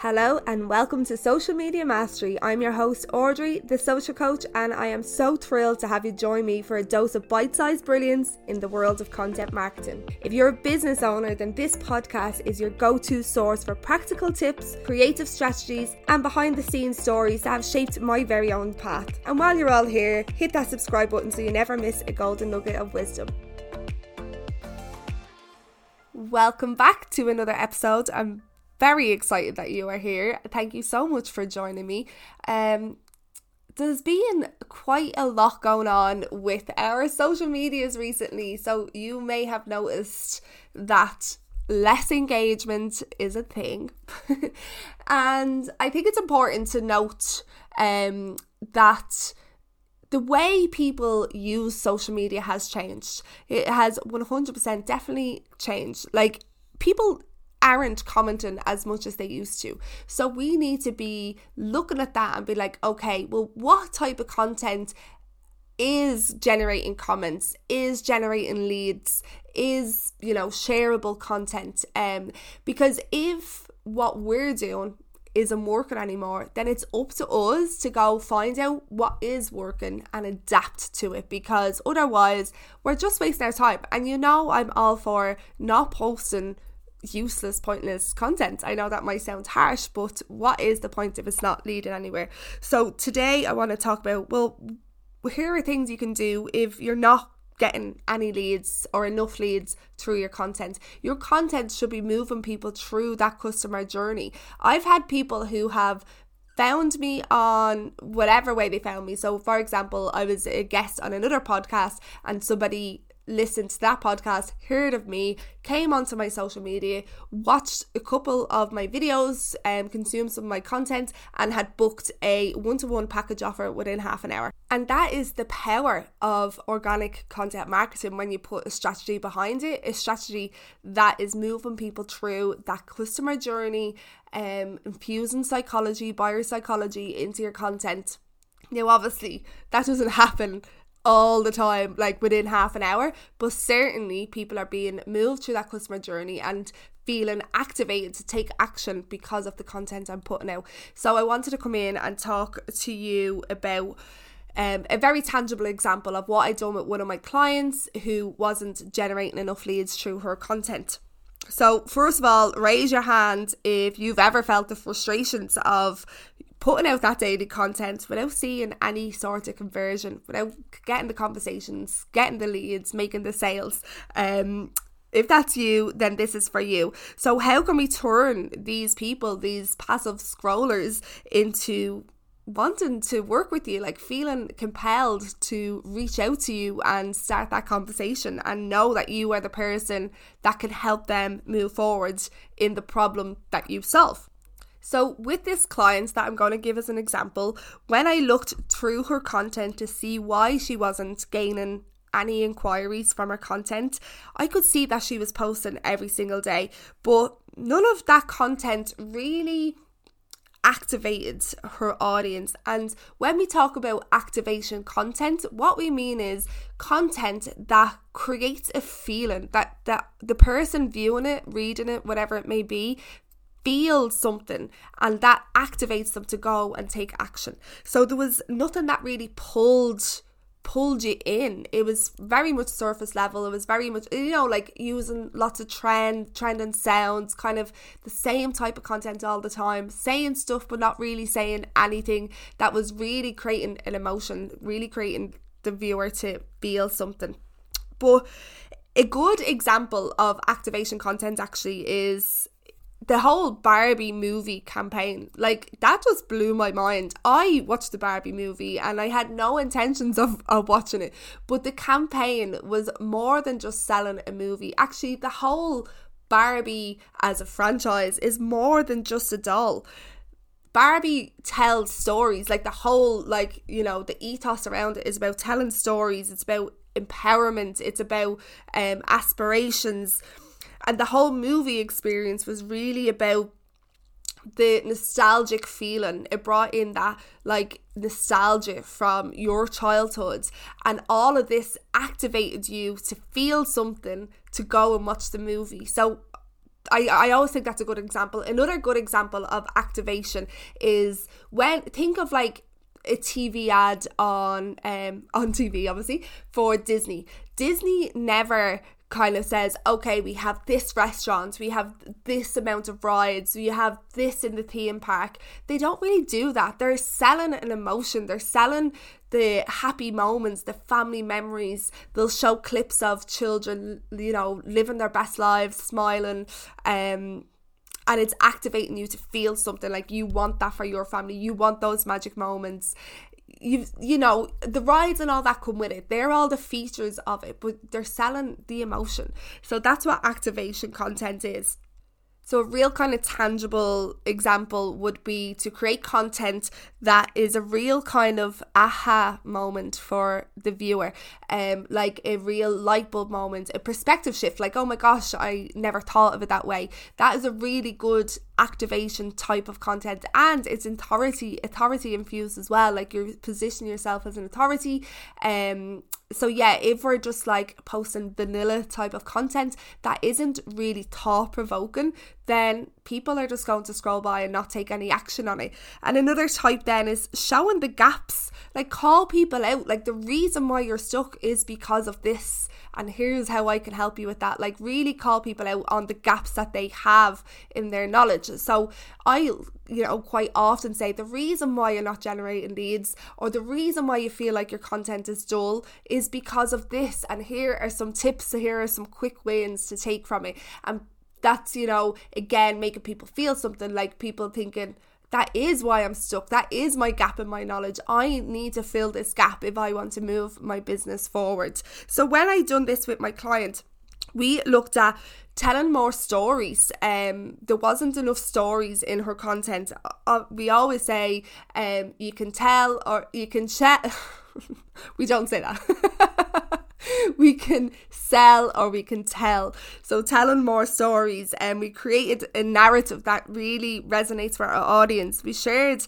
Hello and welcome to Social Media Mastery. I'm your host, Audrey, the social coach, and I am so thrilled to have you join me for a dose of bite sized brilliance in the world of content marketing. If you're a business owner, then this podcast is your go to source for practical tips, creative strategies, and behind the scenes stories that have shaped my very own path. And while you're all here, hit that subscribe button so you never miss a golden nugget of wisdom. Welcome back to another episode. I'm very excited that you are here. Thank you so much for joining me. Um, there's been quite a lot going on with our social medias recently, so you may have noticed that less engagement is a thing. and I think it's important to note um, that the way people use social media has changed. It has 100% definitely changed. Like, people aren't commenting as much as they used to. So we need to be looking at that and be like, okay, well, what type of content is generating comments, is generating leads, is, you know, shareable content. Um, because if what we're doing isn't working anymore, then it's up to us to go find out what is working and adapt to it because otherwise we're just wasting our time. And you know, I'm all for not posting useless, pointless content. I know that might sound harsh, but what is the point if it's not leading anywhere? So today I want to talk about well, here are things you can do if you're not getting any leads or enough leads through your content. Your content should be moving people through that customer journey. I've had people who have found me on whatever way they found me. So, for example, I was a guest on another podcast and somebody listened to that podcast, heard of me, came onto my social media, watched a couple of my videos, and um, consumed some of my content, and had booked a one to one package offer within half an hour. And that is the power of organic content marketing when you put a strategy behind it, a strategy that is moving people through that customer journey, um, infusing psychology, buyer psychology into your content. Now, obviously, that doesn't happen all the time, like within half an hour. But certainly, people are being moved through that customer journey and feeling activated to take action because of the content I'm putting out. So, I wanted to come in and talk to you about. Um, a very tangible example of what I done with one of my clients who wasn't generating enough leads through her content. So, first of all, raise your hand if you've ever felt the frustrations of putting out that daily content without seeing any sort of conversion, without getting the conversations, getting the leads, making the sales. Um, if that's you, then this is for you. So, how can we turn these people, these passive scrollers, into wanting to work with you, like feeling compelled to reach out to you and start that conversation and know that you are the person that can help them move forward in the problem that you solve. So, with this client that I'm going to give as an example, when I looked through her content to see why she wasn't gaining any inquiries from her content, I could see that she was posting every single day, but none of that content really activated her audience. And when we talk about activation content, what we mean is content that creates a feeling that that the person viewing it, reading it, whatever it may be, feel something and that activates them to go and take action. So there was nothing that really pulled pulled you in. It was very much surface level. It was very much you know like using lots of trend trend and sounds, kind of the same type of content all the time, saying stuff but not really saying anything that was really creating an emotion, really creating the viewer to feel something. But a good example of activation content actually is the whole Barbie movie campaign, like that just blew my mind. I watched the Barbie movie and I had no intentions of, of watching it, but the campaign was more than just selling a movie. Actually, the whole Barbie as a franchise is more than just a doll. Barbie tells stories, like the whole, like, you know, the ethos around it is about telling stories, it's about empowerment, it's about um, aspirations and the whole movie experience was really about the nostalgic feeling it brought in that like nostalgia from your childhood and all of this activated you to feel something to go and watch the movie so I, I always think that's a good example. Another good example of activation is when think of like a TV ad on um on TV obviously for Disney. Disney never of says, okay, we have this restaurant, we have this amount of rides, we have this in the theme park. They don't really do that. They're selling an emotion, they're selling the happy moments, the family memories. They'll show clips of children, you know, living their best lives, smiling, um, and it's activating you to feel something like you want that for your family you want those magic moments you you know the rides and all that come with it. They're all the features of it but they're selling the emotion. So that's what activation content is. So, a real kind of tangible example would be to create content that is a real kind of aha moment for the viewer, um, like a real light bulb moment, a perspective shift, like, oh my gosh, I never thought of it that way. That is a really good activation type of content and it's authority authority infused as well like you're positioning yourself as an authority um so yeah if we're just like posting vanilla type of content that isn't really thought provoking then people are just going to scroll by and not take any action on it. And another type then is showing the gaps. Like call people out. Like the reason why you're stuck is because of this and here's how I can help you with that. Like, really call people out on the gaps that they have in their knowledge. So, I, you know, quite often say the reason why you're not generating leads or the reason why you feel like your content is dull is because of this. And here are some tips, here are some quick wins to take from it. And that's, you know, again, making people feel something like people thinking, that is why I'm stuck. That is my gap in my knowledge. I need to fill this gap if I want to move my business forward. So when I done this with my client, we looked at telling more stories. Um, there wasn't enough stories in her content. Uh, we always say, um, you can tell or you can chat. we don't say that. we can sell or we can tell. So telling more stories and we created a narrative that really resonates for our audience. We shared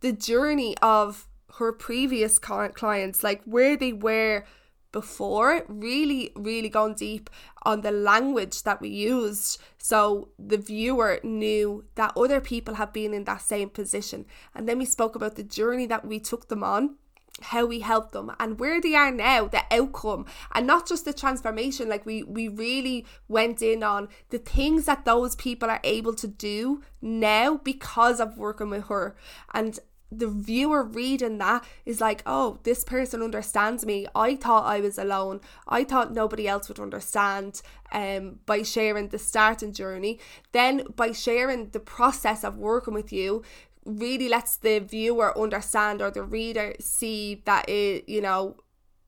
the journey of her previous clients, like where they were before, really, really gone deep on the language that we used. So the viewer knew that other people have been in that same position. And then we spoke about the journey that we took them on how we help them and where they are now the outcome and not just the transformation like we we really went in on the things that those people are able to do now because of working with her and the viewer reading that is like, oh, this person understands me. I thought I was alone. I thought nobody else would understand um, by sharing the starting journey. Then, by sharing the process of working with you, really lets the viewer understand or the reader see that it, you know,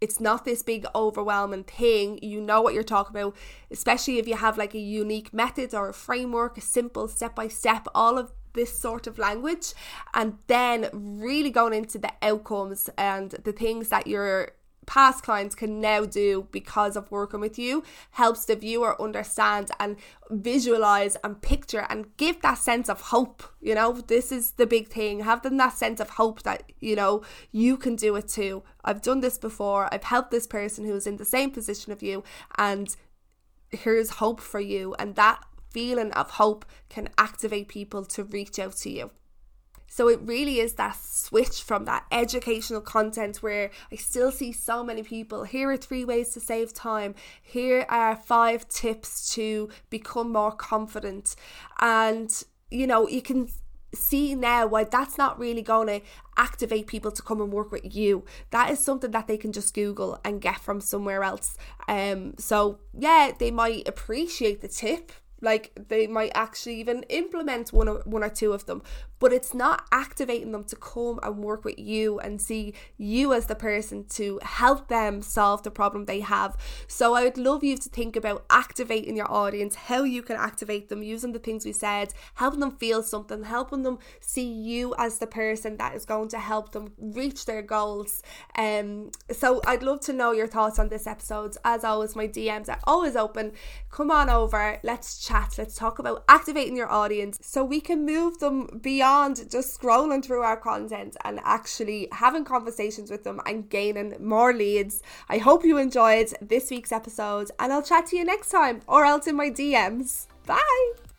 it's not this big overwhelming thing. You know what you're talking about, especially if you have like a unique method or a framework, a simple step by step, all of this sort of language, and then really going into the outcomes and the things that you're past clients can now do because of working with you helps the viewer understand and visualize and picture and give that sense of hope. You know, this is the big thing. Have them that sense of hope that, you know, you can do it too. I've done this before. I've helped this person who's in the same position of you, and here's hope for you. And that feeling of hope can activate people to reach out to you. So it really is that switch from that educational content where I still see so many people. Here are three ways to save time. Here are five tips to become more confident. And, you know, you can see now why that's not really going to activate people to come and work with you that is something that they can just google and get from somewhere else um so yeah they might appreciate the tip like they might actually even implement one or one or two of them but it's not activating them to come and work with you and see you as the person to help them solve the problem they have. So I would love you to think about activating your audience, how you can activate them using the things we said, helping them feel something, helping them see you as the person that is going to help them reach their goals. Um so I'd love to know your thoughts on this episode. As always, my DMs are always open. Come on over, let's chat, let's talk about activating your audience so we can move them beyond beyond just scrolling through our content and actually having conversations with them and gaining more leads. I hope you enjoyed this week's episode and I'll chat to you next time or else in my DMs. Bye.